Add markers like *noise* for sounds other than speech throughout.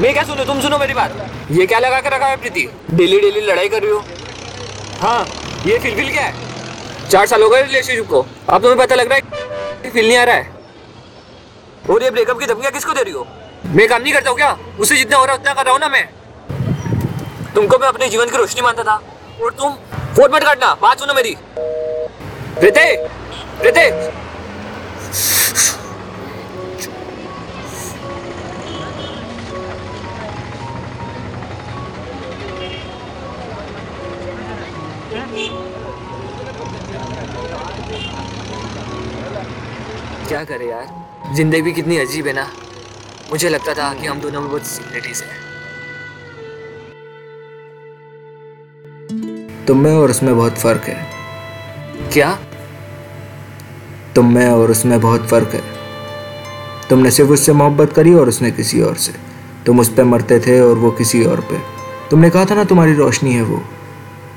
मैं क्या सुनो, तुम सुनो मेरी बात। ये क्या लगा कर रखा है प्रीति? डेली डेली लड़ाई कर रही हो? हाँ ये फिल फिल क्या है? चार साल हो गए रिलेशनशिप को। अब तुम्हें पता लग रहा है कि फिल नहीं आ रहा है। और ये ब्रेकअप की धमकियाँ किसको दे रही हो? मैं काम नहीं करता हूँ क्या? उससे जितना हो रहा है उतना कर रहा हूँ ना मैं। तुमको मैं अपने जीवन की रोशनी मानता था। और तुम फ़ोन मत काटना। बात सुनो मेरी। प्रीति! क्या करे यार? ज़िंदगी कितनी अजीब है ना। मुझे लगता था कि हम दोनों में बहुत सिमिलरिटीज है। तुम में और उसमें बहुत फ़र्क है। क्या? तुम में और उसमें बहुत फ़र्क है। तुमने सिर्फ़ उससे मोहब्बत करी और उसने किसी और से। तुम उस पर मरते थे और वो किसी और पे। तुमने कहा था ना तुम्हारी रोशनी है वो।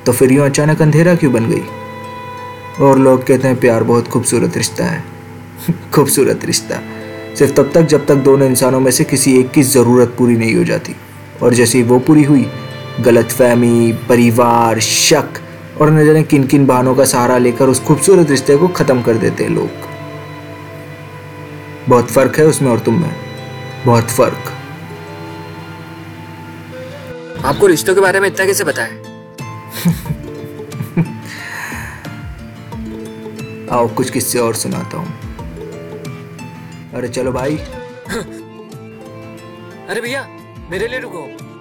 तो फिर यूँ अचानक अंधेरा क्यों बन गई? और लोग कहते हैं प्यार बहुत खूबसूरत रिश्ता है। *laughs* खूबसूरत रिश्ता। सिर्फ़ तब तक जब तक दोनों इंसानों में से किसी एक की ज़रूरत पूरी नहीं हो जाती। और जैसे ही वो पूरी हुई गलत फहमी परिवार, शक और न जाने किन किन बहानों का सहारा लेकर उस खूबसूरत रिश्ते को ख़त्म कर देते हैं लोग। बहुत फ़र्क है उसमें और तुम में। बहुत फ़र्क। आपको रिश्तों के बारे में इतना कैसे पता है? *laughs* आओ कुछ किस्से और सुनाता हूँ। अरे चलो भाई। *laughs* अरे भैया मेरे लिए रुको।